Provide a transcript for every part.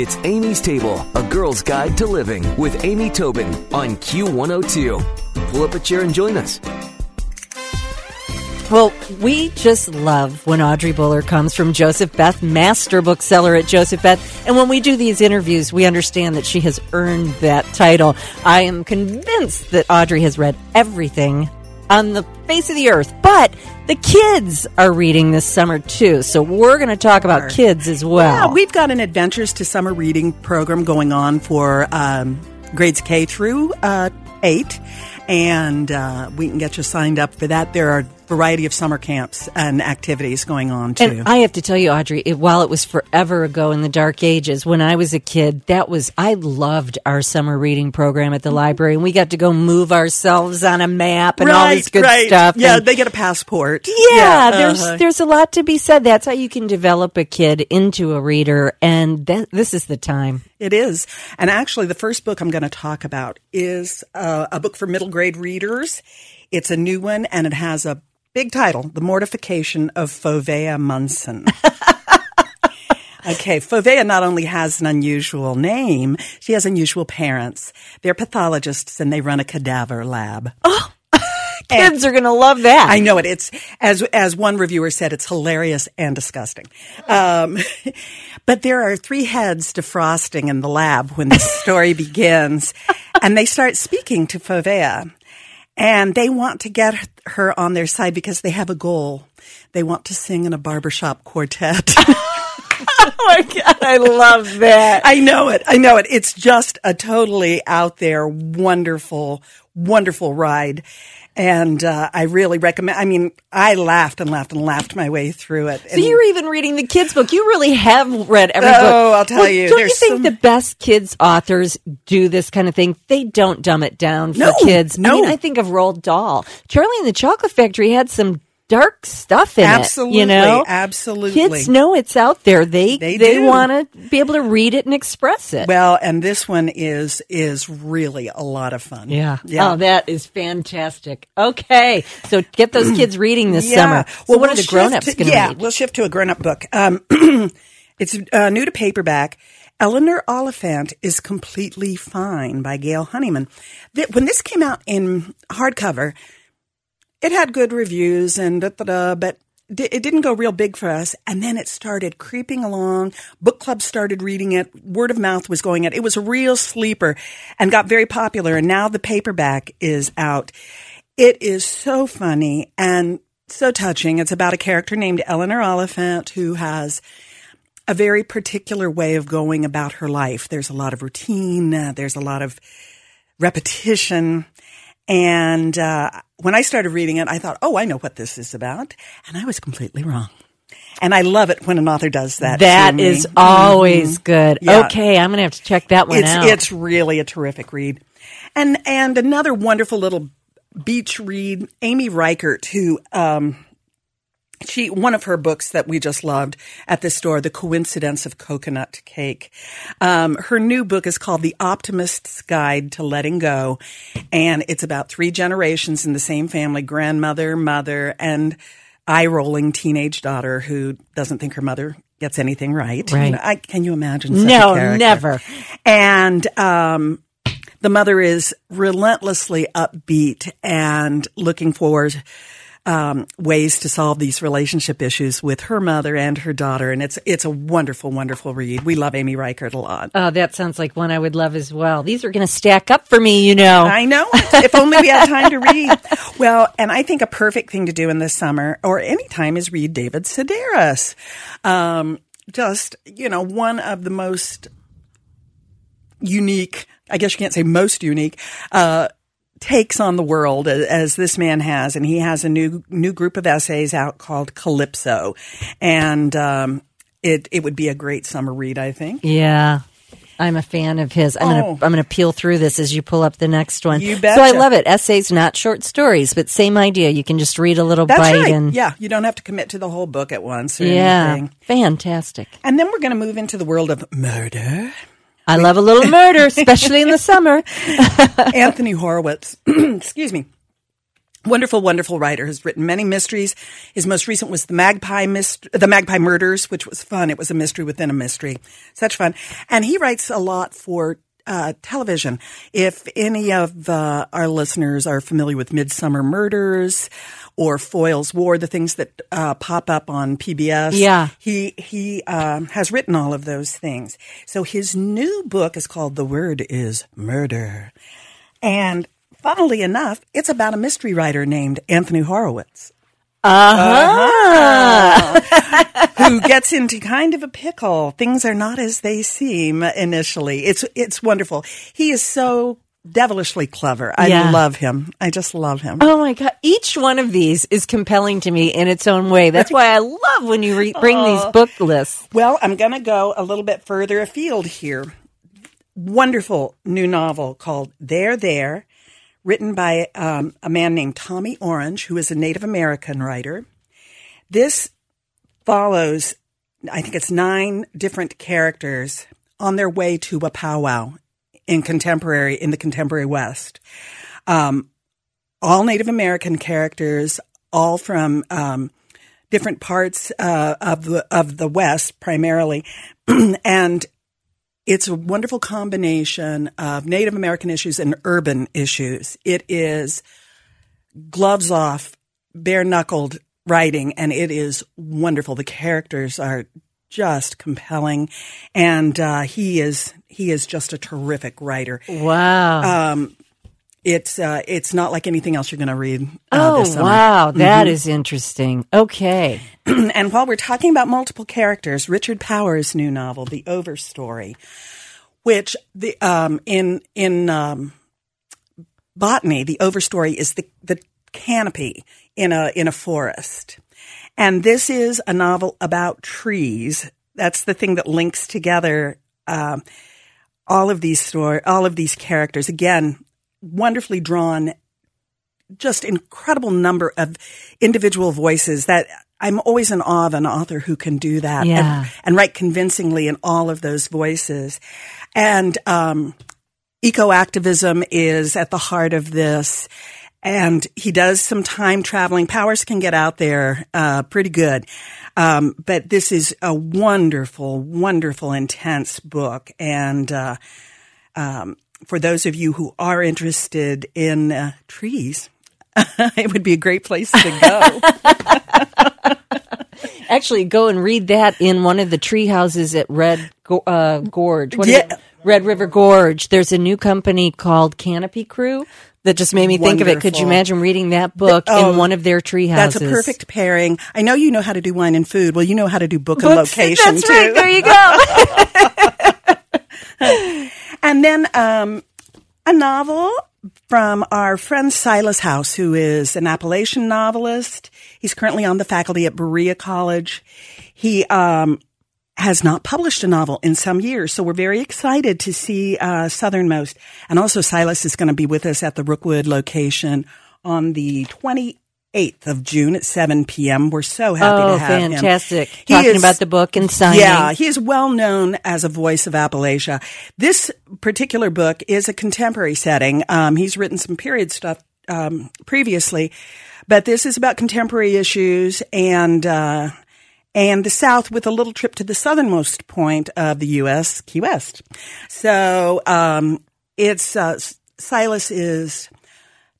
It's Amy's Table, a girl's guide to living with Amy Tobin on Q102. Pull up a chair and join us. Well, we just love when Audrey Bullar comes from Joseph Beth, master bookseller at Joseph Beth. And when we do these interviews, we understand that she has earned that title. I am convinced that Audrey has read everything on the face of the earth, but the kids are reading this summer too. So we're going to talk about kids as well. Yeah, we've got an Adventures to Summer reading program going on for um, grades K through uh, 8 and uh, we can get you signed up for that. There are variety of summer camps and activities going on too. And I have to tell you, Audrey, it, while it was forever ago in the dark ages, when I was a kid, that was I loved our summer reading program at the library, and we got to go move ourselves on a map and all this good right. stuff. Yeah, and- they get a passport. yeah, there's uh-huh. there's a lot to be said. That's how you can develop a kid into a reader, and that, this is the time. It is. And actually, the first book I'm going to talk about is uh, a book for middle grade readers. It's a new one and it has a big title The Mortification of Fovea Munson. okay, Fovea not only has an unusual name, she has unusual parents. They're pathologists and they run a cadaver lab. Kids are going to love that. I know it. It's as as one reviewer said, it's hilarious and disgusting. Um, but there are three heads defrosting in the lab when the story begins, and they start speaking to Fovea, and they want to get her on their side because they have a goal. They want to sing in a barbershop quartet. oh my god, I love that. I know it. I know it. It's just a totally out there, wonderful, wonderful ride. And uh, I really recommend. I mean, I laughed and laughed and laughed my way through it. So you're even reading the kids' book. You really have read every book. Oh, I'll tell Well, you, Don't you think some- the best kids authors do this kind of thing? They don't dumb it down for No, kids. I no. mean, I think of Roald Dahl. Charlie and the Chocolate Factory had some dark stuff in Absolutely, it. You know, absolutely. Kids know it's out there. They They they, want to be able to read it and express it. Well, and this one is is really a lot of fun. yeah. yeah. Oh, that is fantastic. Okay. So get those kids reading this Yeah. summer. So Well, what we'll are the grown ups going to- to Yeah, read? we'll shift to a grown up book. Um, it's uh, new to paperback. Eleanor Oliphant is completely fine by Gail Honeyman. Th- When this came out in hardcover, it had good reviews and da, da, da, but it didn't go real big for us. And then it started creeping along. Book clubs started reading it. Word of mouth was going out. It was a real sleeper and got very popular. And now the paperback is out. It is so funny and so touching. It's about a character named Eleanor Oliphant who has a very particular way of going about her life. There's a lot of routine. There's a lot of repetition. And uh, when I started reading it, I thought, oh, I know what this is about. And I was completely wrong. And I love it when an author does that. That is always good. Yeah. Okay, I'm going to have to check that one it's out. it's really a terrific read. And and another wonderful little beach read, Amy Reichert, who um she one of her books that we just loved at the store, The Coincidence of Coconut Cake. Um, her new book is called The Optimist's Guide to Letting Go, and it's about three generations in the same family: grandmother, mother, and eye-rolling teenage daughter who doesn't think her mother gets anything right. Right. You know, I, can you imagine? Such No, a character? never. And um, the mother is relentlessly upbeat and looking for um, ways to solve these relationship issues with her mother and her daughter. And it's it's a wonderful, wonderful read. We love Amy Reichert a lot. Oh, that sounds like one I would love as well. These are going to stack up for me, you know. I know. if only we had time to read. Well, and I think a perfect thing to do in the summer or any time is read David Sedaris. Um, just, you know, one of the most unique, I guess you can't say most unique, uh, takes on the world as, this man has, and he has a new new group of essays out called Calypso, and um, it it would be a great summer read, I think. Yeah. I'm a fan of his. I'm Oh. gonna I'm gonna peel through this as you pull up the next one. You So I love it. Essays, not short stories, but same idea. You can just read a little That's bite right. and yeah, you don't have to commit to the whole book at once or yeah, anything. fantastic. And then we're going to move into the world of murder. I love a little murder, especially in the summer. Anthony Horowitz, excuse me, Wonderful, wonderful writer has written many mysteries. His most recent was the Magpie Myst- the Magpie Murders, which was fun. It was a mystery within a mystery, such fun. And he writes a lot for uh, television. If any of uh, our listeners are familiar with Midsomer Murders or Foyle's War, the things that uh, pop up on PBS, Yeah. he he um, has written all of those things. So his new book is called "The Word Is Murder," and funnily enough, it's about a mystery writer named Anthony Horowitz Uh-huh. who gets into kind of a pickle. Things are not as they seem initially. It's it's wonderful. He is so devilishly clever. I Yeah. love him. I just love him. Oh my God. Each one of these is compelling to me in its own way. That's why I love when you re- bring these oh. book lists. Well, I'm going to go a little bit further afield here. Wonderful new novel called There There, written by um, a man named Tommy Orange, who is a Native American writer. This follows, I think it's nine different characters on their way to a powwow in contemporary, in the contemporary West. Um, all Native American characters, all from um, different parts uh, of the of the West, primarily, and it's a wonderful combination of Native American issues and urban issues. It is gloves off, bare knuckled writing, and it is wonderful. The characters are just compelling, and uh, he is he is just a terrific writer. Wow. Um, it's uh, it's not like anything else you're going to read. Uh, oh, this summer. wow. That is interesting. Okay. and while we're talking about multiple characters, Richard Powers' new novel, The Overstory, which the um, in in um, botany, the overstory is the the canopy in a in a forest, and this is a novel about trees. That's the thing that links together um, all of these story, all of these characters. Again, wonderfully drawn just incredible number of individual voices that I'm always in awe of an author who can do that Yeah. and, and write convincingly in all of those voices. And um, eco activism is at the heart of this. And he does some time traveling. Powers can get out there uh, pretty good. Um, but this is a wonderful, wonderful, intense book. And uh, um, for those of you who are interested in uh, trees, it would be a great place to go. Actually, go and read that in one of the tree houses at Red uh, Gorge. What Yeah. Red River Gorge. There's a new company called Canopy Crew that just made me think of it. Could you imagine reading that book Oh, in one of their tree houses? That's a perfect pairing. I know you know how to do wine and food. Well, you know how to do book and location That's too. right. There you go. And then um, a novel from our friend Silas House, who is an Appalachian novelist. He's currently on the faculty at Berea College. He um, has not published a novel in some years, so we're very excited to see uh, Southernmost. And also, Silas is going to be with us at the Rookwood location on the 28th of June at 7 p.m. We're so happy oh, to have him. fantastic. Talking is- about the book and signing. yeah, he is well known as a voice of Appalachia. This particular book is a contemporary setting. Um, he's written some period stuff um, previously, but this is about contemporary issues and uh, and the South with a little trip to the southernmost point of the U.S., Key West. So um, it's uh, Silas is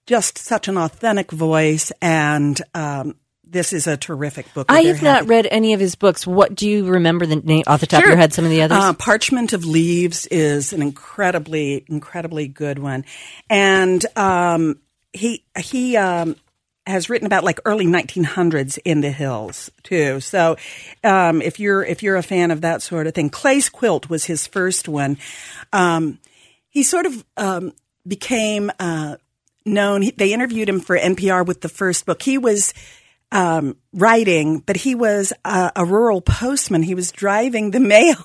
just such an authentic voice, and um, this is a terrific book. I have not read any of his books. What do you remember the name off the top of your head? Some of the others. Uh, Parchment of Leaves is an incredibly, incredibly good one, and um, he he um, has written about like early 1900s in the hills too. So um, if you're if you're a fan of that sort of thing, Clay's Quilt was his first one. Um, he sort of um, became uh, known. He, they interviewed him for NPR with the first book. He was um, writing, but he was a, a rural postman. He was driving the mail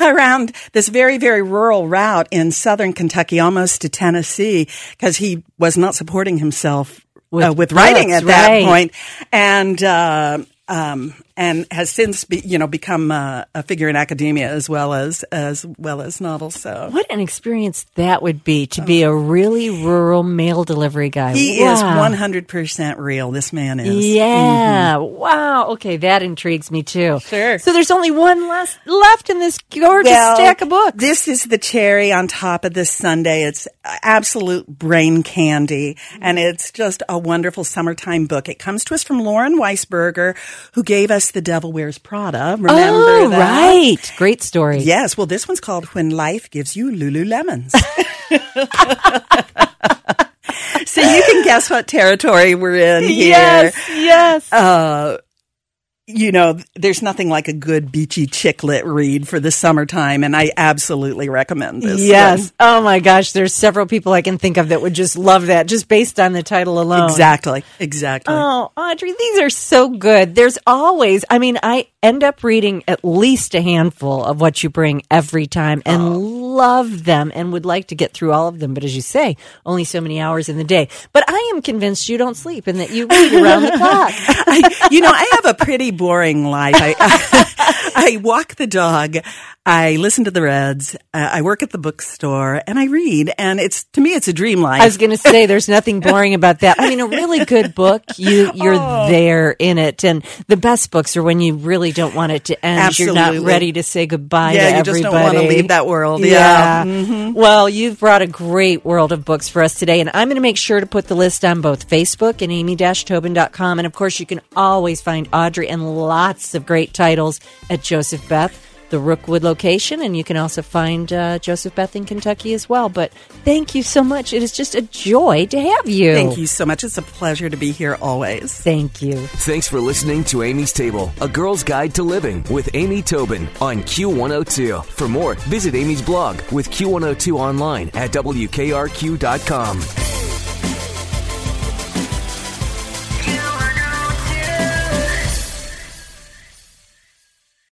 around this very, very rural route in southern Kentucky, almost to Tennessee, because he was not supporting himself with, uh, with writing at that point. And, uh, um, and has since be, you know become uh, a figure in academia as well as as well as novels. So What an experience that would be to be a really rural mail delivery guy. he Wow. is one hundred percent real. This man is. Yeah. Wow. Okay, that intrigues me too. Sure. So there's only one less left in this gorgeous Well, stack of books. This is the cherry on top of this sundae. It's absolute brain candy, and it's just a wonderful summertime book. It comes to us from Lauren Weisberger, who gave us The Devil Wears Prada. Remember oh, that? right. Great story. Yes. Well, this one's called When Life Gives You Lululemons. so you can guess what territory we're in here. Yes. Yes. Uh, you know, there's nothing like a good beachy chick lit read for the summertime, and I absolutely recommend this. yes. one. Oh my gosh. There's several people I can think of that would just love that just based on the title alone. Exactly. Exactly. Oh, Audrey, these are so good. There's always, I mean, I end up reading at least a handful of what you bring every time and oh. love them and would like to get through all of them. But as you say, only so many hours in the day. But I am convinced you don't sleep and that you read around the clock. I, you know, I have a pretty boring life. I, I, walk the dog. I listen to the Reds. Uh, I work at the bookstore and I read. And it's, to me, it's a dream life. I was going to say there's nothing boring about that. I mean, a really good book, you you're Oh. there in it, and the best books are when you really don't want it to end. You're not ready to say goodbye Yeah, to you just don't wanna leave that world. Yeah. Mm-hmm. Well, you've brought a great world of books for us today, and I'm going to make sure to put the list on both Facebook and amy-tobin.com, and of course, you can always find Audrey and lots of great titles at Joseph Beth. The Rookwood location, and you can also find uh, Joseph Beth in Kentucky as well. But thank you so much. It is just a joy to have you. Thank you so much. It's a pleasure to be here always. Thank you. Thanks for listening to Amy's Table, a girl's guide to living with Amy Tobin on Q102. For more, visit Amy's blog with Q102 online at WKRQ.com.